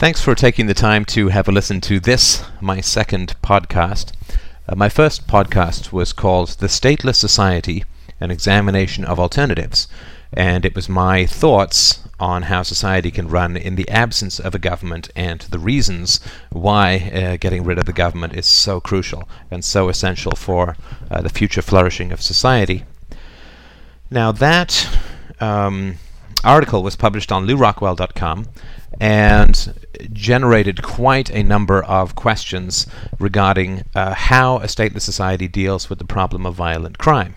Thanks for taking the time to have a listen to this, my second podcast. Uh, my first podcast was called The Stateless Society An Examination of Alternatives, and it was my thoughts on how society can run in the absence of a government and the reasons why uh, getting rid of the government is so crucial and so essential for uh, the future flourishing of society. Now, that um, article was published on lewrockwell.com and generated quite a number of questions regarding uh, how a stateless society deals with the problem of violent crime.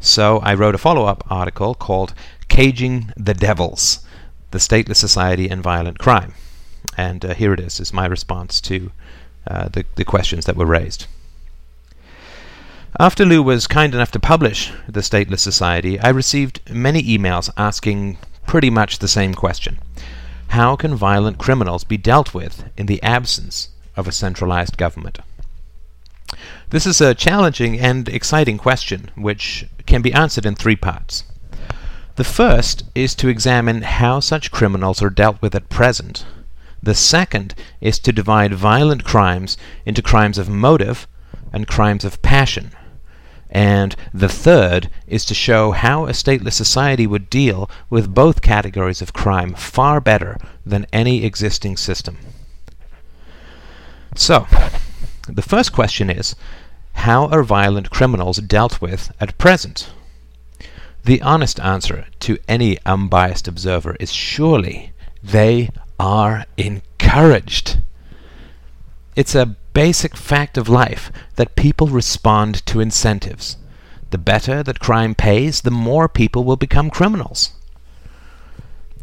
So I wrote a follow up article called Caging the Devils The Stateless Society and Violent Crime. And uh, here it is, is my response to uh, the, the questions that were raised. After Lew was kind enough to publish The Stateless Society, I received many emails asking pretty much the same question How can violent criminals be dealt with in the absence of a centralized government? This is a challenging and exciting question, which can be answered in three parts. The first is to examine how such criminals are dealt with at present. The second is to divide violent crimes into crimes of motive and crimes of passion. And the third is to show how a stateless society would deal with both categories of crime far better than any existing system. So, the first question is how are violent criminals dealt with at present? The honest answer to any unbiased observer is surely they are encouraged. It's a basic fact of life that people respond to incentives. The better that crime pays, the more people will become criminals.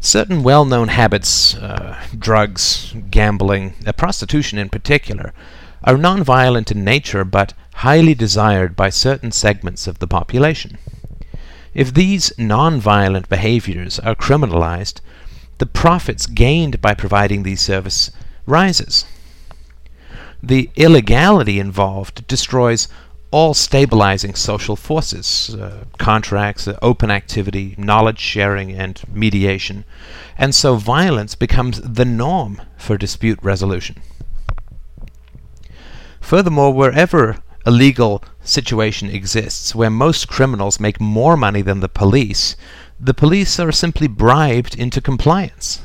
Certain well known habits, uh, drugs, gambling, uh, prostitution in particular, are non violent in nature but highly desired by certain segments of the population. If these non violent behaviors are criminalized, the profits gained by providing these services rises the illegality involved destroys all stabilizing social forces, uh, contracts, uh, open activity, knowledge sharing, and mediation. And so violence becomes the norm for dispute resolution. Furthermore, wherever a legal situation exists where most criminals make more money than the police, the police are simply bribed into compliance.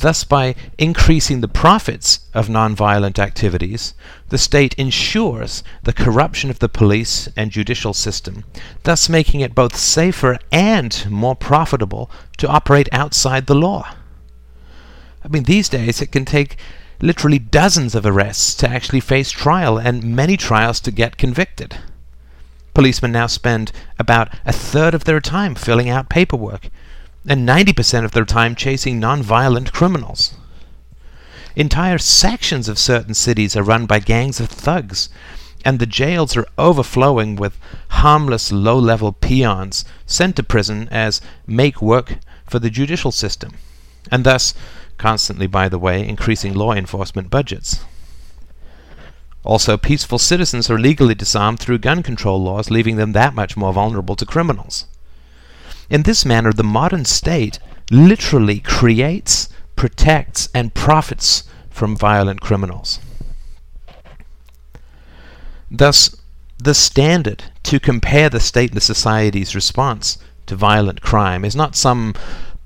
Thus, by increasing the profits of nonviolent activities, the state ensures the corruption of the police and judicial system, thus making it both safer and more profitable to operate outside the law. I mean, these days it can take literally dozens of arrests to actually face trial, and many trials to get convicted. Policemen now spend about a third of their time filling out paperwork and 90% of their time chasing non-violent criminals. Entire sections of certain cities are run by gangs of thugs, and the jails are overflowing with harmless low level peons sent to prison as make work for the judicial system, and thus, constantly, by the way, increasing law enforcement budgets. Also, peaceful citizens are legally disarmed through gun control laws, leaving them that much more vulnerable to criminals. In this manner, the modern state literally creates, protects, and profits from violent criminals. Thus, the standard to compare the stateless society's response to violent crime is not some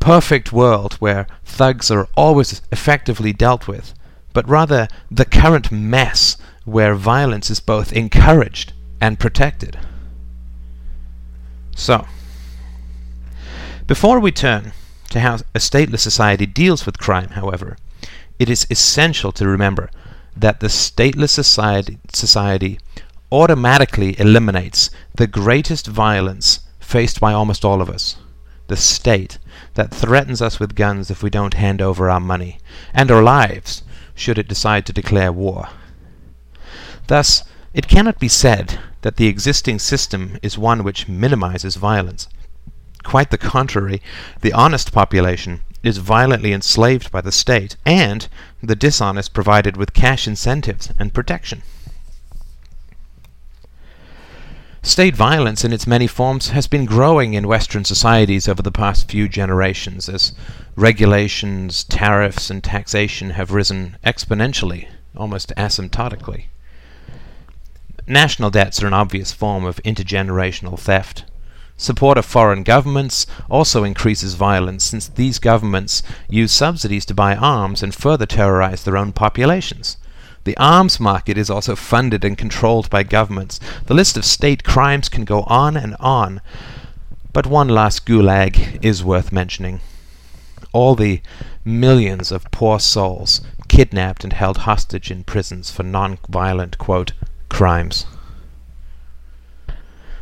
perfect world where thugs are always effectively dealt with, but rather the current mess where violence is both encouraged and protected. So, before we turn to how a stateless society deals with crime, however, it is essential to remember that the stateless society, society automatically eliminates the greatest violence faced by almost all of us the state that threatens us with guns if we don't hand over our money, and our lives should it decide to declare war. Thus, it cannot be said that the existing system is one which minimizes violence. Quite the contrary, the honest population is violently enslaved by the state, and the dishonest provided with cash incentives and protection. State violence in its many forms has been growing in Western societies over the past few generations as regulations, tariffs, and taxation have risen exponentially, almost asymptotically. National debts are an obvious form of intergenerational theft. Support of foreign governments also increases violence since these governments use subsidies to buy arms and further terrorize their own populations. The arms market is also funded and controlled by governments. The list of state crimes can go on and on. But one last gulag is worth mentioning. All the millions of poor souls kidnapped and held hostage in prisons for non-violent, quote, crimes.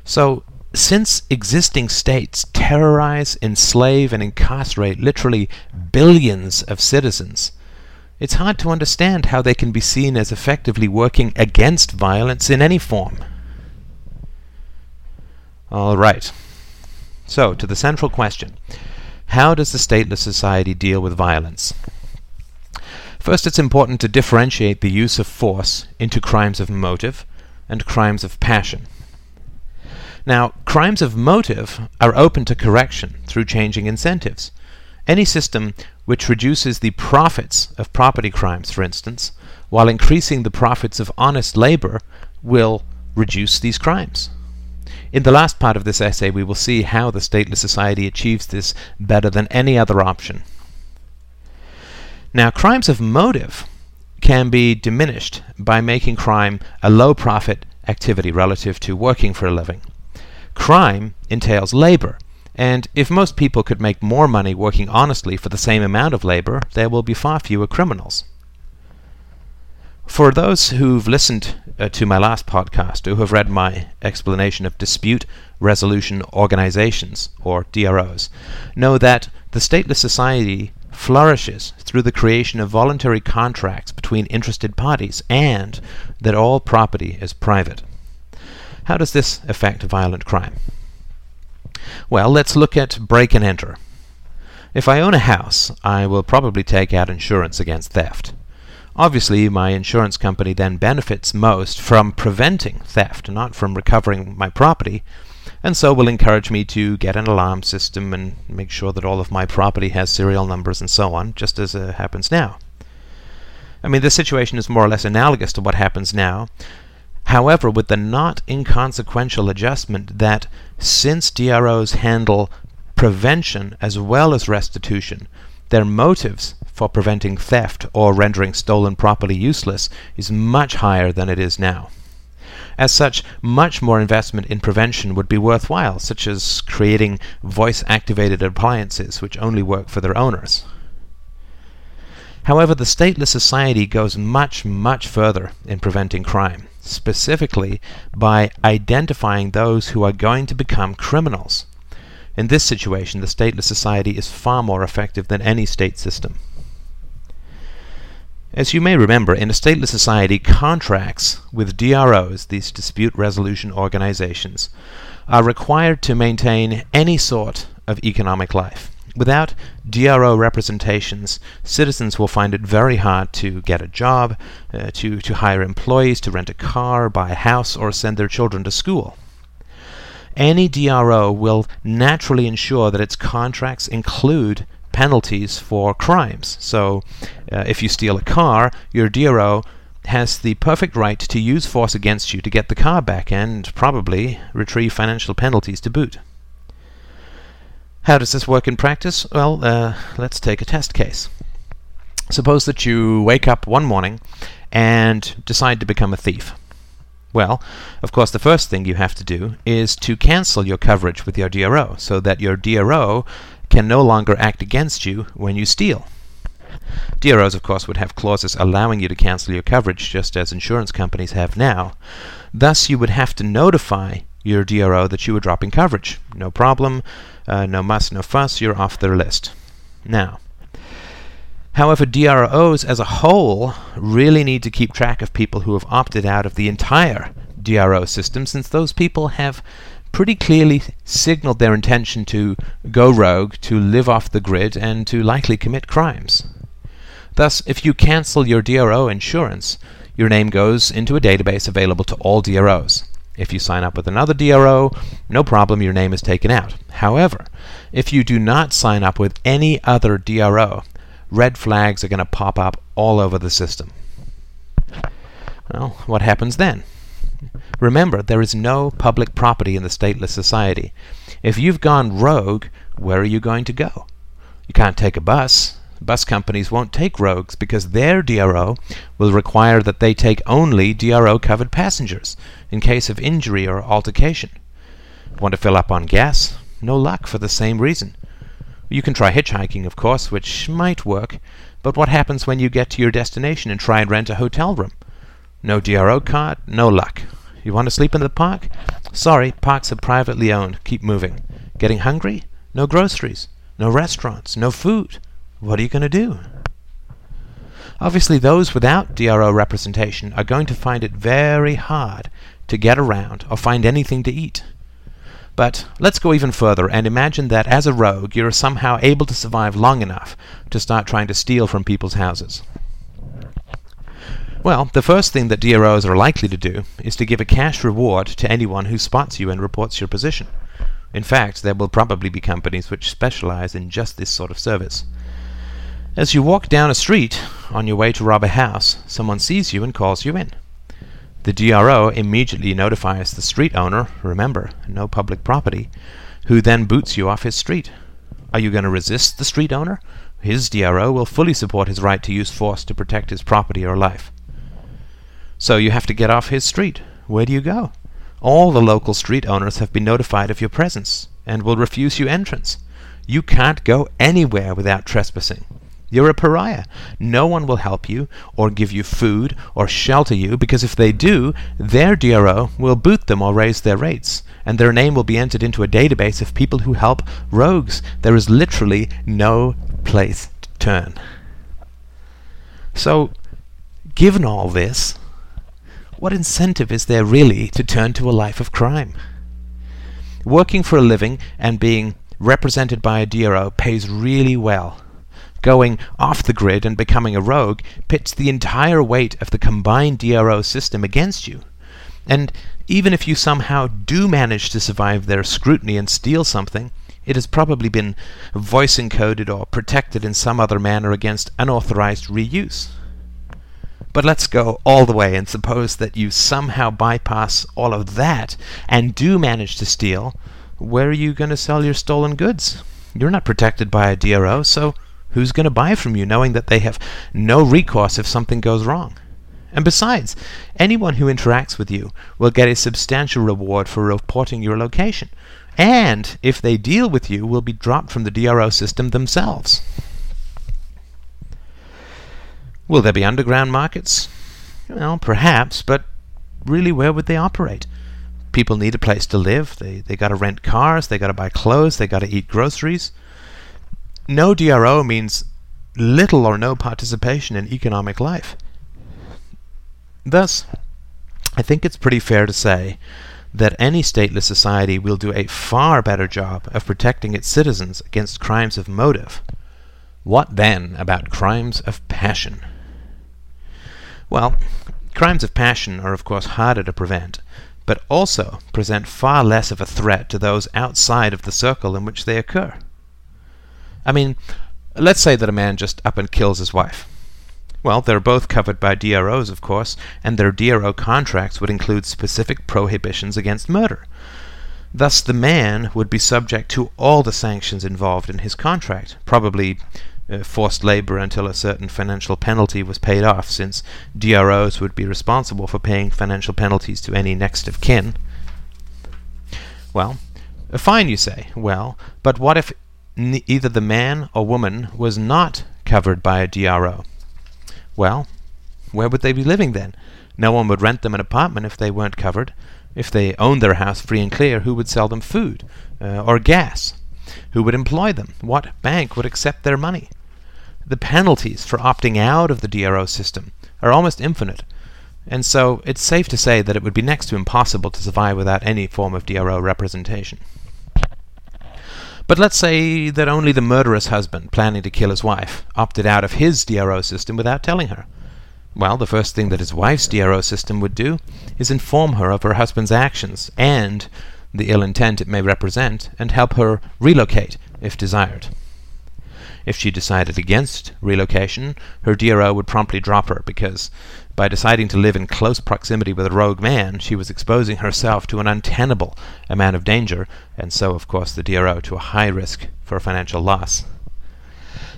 So, since existing states terrorize, enslave, and incarcerate literally billions of citizens, it's hard to understand how they can be seen as effectively working against violence in any form. All right. So, to the central question How does the stateless society deal with violence? First, it's important to differentiate the use of force into crimes of motive and crimes of passion. Now, crimes of motive are open to correction through changing incentives. Any system which reduces the profits of property crimes, for instance, while increasing the profits of honest labor, will reduce these crimes. In the last part of this essay, we will see how the stateless society achieves this better than any other option. Now, crimes of motive can be diminished by making crime a low profit activity relative to working for a living. Crime entails labor, and if most people could make more money working honestly for the same amount of labor, there will be far fewer criminals. For those who've listened uh, to my last podcast, who have read my explanation of dispute resolution organizations, or DROs, know that the stateless society flourishes through the creation of voluntary contracts between interested parties and that all property is private. How does this affect violent crime? Well, let's look at break and enter. If I own a house, I will probably take out insurance against theft. Obviously, my insurance company then benefits most from preventing theft, not from recovering my property, and so will encourage me to get an alarm system and make sure that all of my property has serial numbers and so on, just as uh, happens now. I mean, this situation is more or less analogous to what happens now, However, with the not inconsequential adjustment that since DROs handle prevention as well as restitution, their motives for preventing theft or rendering stolen property useless is much higher than it is now. As such, much more investment in prevention would be worthwhile, such as creating voice activated appliances which only work for their owners. However, the stateless society goes much, much further in preventing crime specifically by identifying those who are going to become criminals. In this situation, the stateless society is far more effective than any state system. As you may remember, in a stateless society, contracts with DROs, these dispute resolution organizations, are required to maintain any sort of economic life. Without DRO representations, citizens will find it very hard to get a job, uh, to, to hire employees, to rent a car, buy a house, or send their children to school. Any DRO will naturally ensure that its contracts include penalties for crimes. So, uh, if you steal a car, your DRO has the perfect right to use force against you to get the car back and probably retrieve financial penalties to boot. How does this work in practice? Well, uh, let's take a test case. Suppose that you wake up one morning and decide to become a thief. Well, of course, the first thing you have to do is to cancel your coverage with your DRO so that your DRO can no longer act against you when you steal. DROs, of course, would have clauses allowing you to cancel your coverage just as insurance companies have now. Thus, you would have to notify your DRO that you were dropping coverage. No problem, uh, no muss, no fuss, you're off their list. Now, however, DROs as a whole really need to keep track of people who have opted out of the entire DRO system since those people have pretty clearly signaled their intention to go rogue, to live off the grid, and to likely commit crimes. Thus, if you cancel your DRO insurance, your name goes into a database available to all DROs. If you sign up with another DRO, no problem, your name is taken out. However, if you do not sign up with any other DRO, red flags are going to pop up all over the system. Well, what happens then? Remember, there is no public property in the stateless society. If you've gone rogue, where are you going to go? You can't take a bus. Bus companies won't take rogues because their DRO will require that they take only DRO covered passengers in case of injury or altercation. Want to fill up on gas? No luck for the same reason. You can try hitchhiking, of course, which might work, but what happens when you get to your destination and try and rent a hotel room? No DRO card, no luck. You want to sleep in the park? Sorry, parks are privately owned. Keep moving. Getting hungry? No groceries. No restaurants. No food. What are you going to do? Obviously, those without DRO representation are going to find it very hard to get around or find anything to eat. But let's go even further and imagine that as a rogue you're somehow able to survive long enough to start trying to steal from people's houses. Well, the first thing that DROs are likely to do is to give a cash reward to anyone who spots you and reports your position. In fact, there will probably be companies which specialize in just this sort of service. As you walk down a street on your way to rob a house, someone sees you and calls you in. The DRO immediately notifies the street owner, remember, no public property, who then boots you off his street. Are you going to resist the street owner? His DRO will fully support his right to use force to protect his property or life. So you have to get off his street. Where do you go? All the local street owners have been notified of your presence and will refuse you entrance. You can't go anywhere without trespassing. You're a pariah. No one will help you or give you food or shelter you because if they do, their DRO will boot them or raise their rates, and their name will be entered into a database of people who help rogues. There is literally no place to turn. So, given all this, what incentive is there really to turn to a life of crime? Working for a living and being represented by a DRO pays really well. Going off the grid and becoming a rogue pits the entire weight of the combined DRO system against you. And even if you somehow do manage to survive their scrutiny and steal something, it has probably been voice encoded or protected in some other manner against unauthorized reuse. But let's go all the way and suppose that you somehow bypass all of that and do manage to steal. Where are you going to sell your stolen goods? You're not protected by a DRO, so who's going to buy from you knowing that they have no recourse if something goes wrong? And besides, anyone who interacts with you will get a substantial reward for reporting your location. And if they deal with you, will be dropped from the DRO system themselves. Will there be underground markets? Well, perhaps, but really, where would they operate? People need a place to live. They they got to rent cars. They got to buy clothes. They got to eat groceries. No DRO means little or no participation in economic life. Thus, I think it's pretty fair to say that any stateless society will do a far better job of protecting its citizens against crimes of motive. What then about crimes of passion? Well, crimes of passion are of course harder to prevent, but also present far less of a threat to those outside of the circle in which they occur. I mean, let's say that a man just up and kills his wife. Well, they're both covered by DROs, of course, and their DRO contracts would include specific prohibitions against murder. Thus, the man would be subject to all the sanctions involved in his contract, probably uh, forced labor until a certain financial penalty was paid off, since DROs would be responsible for paying financial penalties to any next of kin. Well, uh, fine, you say. Well, but what if either the man or woman was not covered by a DRO? Well, where would they be living then? No one would rent them an apartment if they weren't covered. If they owned their house free and clear, who would sell them food uh, or gas? Who would employ them? What bank would accept their money? the penalties for opting out of the DRO system are almost infinite, and so it's safe to say that it would be next to impossible to survive without any form of DRO representation. But let's say that only the murderous husband, planning to kill his wife, opted out of his DRO system without telling her. Well, the first thing that his wife's DRO system would do is inform her of her husband's actions and the ill intent it may represent and help her relocate if desired. If she decided against relocation, her DRO would promptly drop her because by deciding to live in close proximity with a rogue man, she was exposing herself to an untenable amount of danger, and so, of course, the DRO to a high risk for financial loss.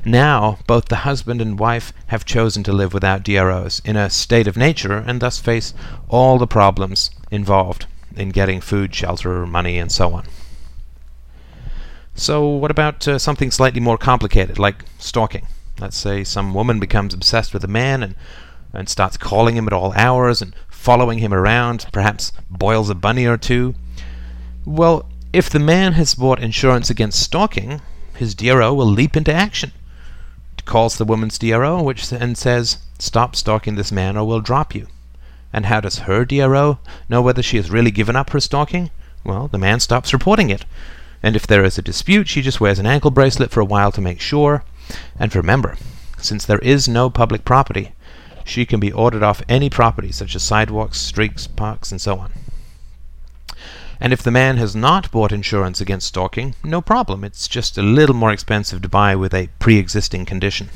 Now, both the husband and wife have chosen to live without DROs in a state of nature and thus face all the problems involved in getting food, shelter, money, and so on. So, what about uh, something slightly more complicated, like stalking? Let's say some woman becomes obsessed with a man and, and starts calling him at all hours and following him around, perhaps boils a bunny or two. Well, if the man has bought insurance against stalking, his DRO will leap into action calls the woman's DRO, which and says, "Stop stalking this man, or we'll drop you." And how does her DRO know whether she has really given up her stalking? Well, the man stops reporting it. And if there is a dispute, she just wears an ankle bracelet for a while to make sure. And remember, since there is no public property, she can be ordered off any property, such as sidewalks, streets, parks, and so on. And if the man has not bought insurance against stalking, no problem. It's just a little more expensive to buy with a pre existing condition.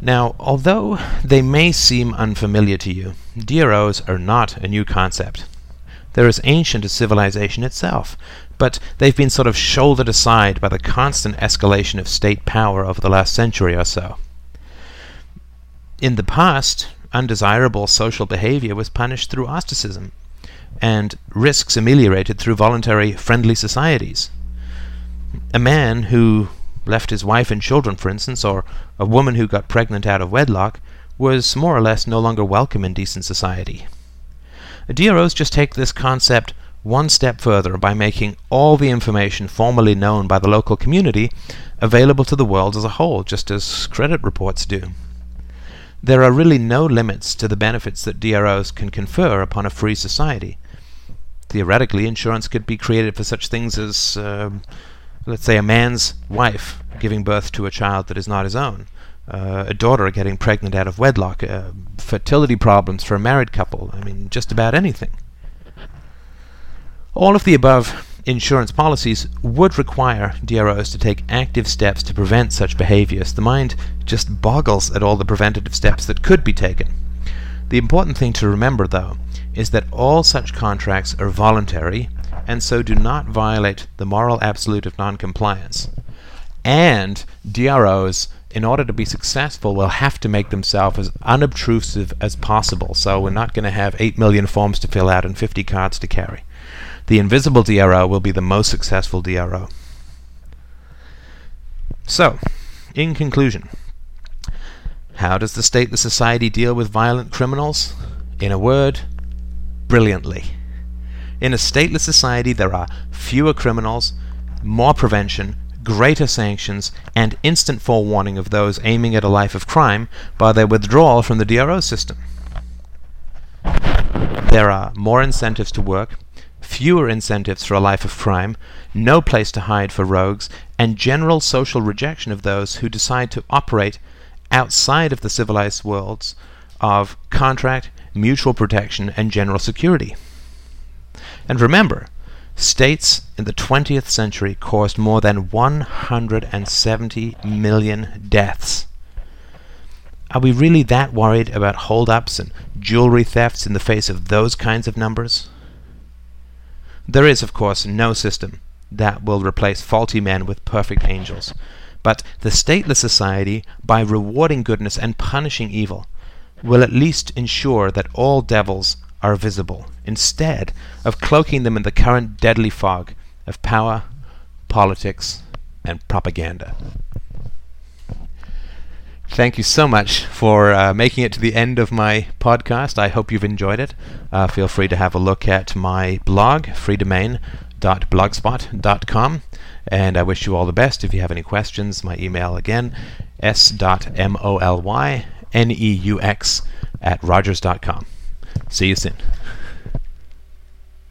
Now, although they may seem unfamiliar to you, DROs are not a new concept. They're as ancient as civilization itself, but they've been sort of shouldered aside by the constant escalation of state power over the last century or so. In the past, undesirable social behavior was punished through ostracism, and risks ameliorated through voluntary friendly societies. A man who left his wife and children, for instance, or a woman who got pregnant out of wedlock, was more or less no longer welcome in decent society. DROs just take this concept one step further by making all the information formerly known by the local community available to the world as a whole, just as credit reports do. There are really no limits to the benefits that DROs can confer upon a free society, theoretically, insurance could be created for such things as, uh, let's say, a man's wife giving birth to a child that is not his own, uh, a daughter getting pregnant out of wedlock, uh, fertility problems for a married couple. I mean, just about anything. All of the above insurance policies would require DROs to take active steps to prevent such behaviors. The mind just boggles at all the preventative steps that could be taken. The important thing to remember, though, is that all such contracts are voluntary and so do not violate the moral absolute of noncompliance. And DROs, in order to be successful, will have to make themselves as unobtrusive as possible. So we're not going to have 8 million forms to fill out and 50 cards to carry. The invisible DRO will be the most successful DRO. So, in conclusion, how does the stateless society deal with violent criminals? In a word, brilliantly. In a stateless society, there are fewer criminals, more prevention, greater sanctions, and instant forewarning of those aiming at a life of crime by their withdrawal from the DRO system. There are more incentives to work, fewer incentives for a life of crime, no place to hide for rogues, and general social rejection of those who decide to operate outside of the civilized worlds of contract, mutual protection, and general security. And remember, states in the 20th century caused more than 170 million deaths. Are we really that worried about holdups and jewelry thefts in the face of those kinds of numbers? There is, of course, no system that will replace faulty men with perfect angels. But the stateless society, by rewarding goodness and punishing evil, will at least ensure that all devils are visible, instead of cloaking them in the current deadly fog of power, politics, and propaganda. Thank you so much for uh, making it to the end of my podcast. I hope you've enjoyed it. Uh, feel free to have a look at my blog, freedomain.blogspot.com. And I wish you all the best. If you have any questions, my email again, s.moly N E U X at Rogers.com. See you soon.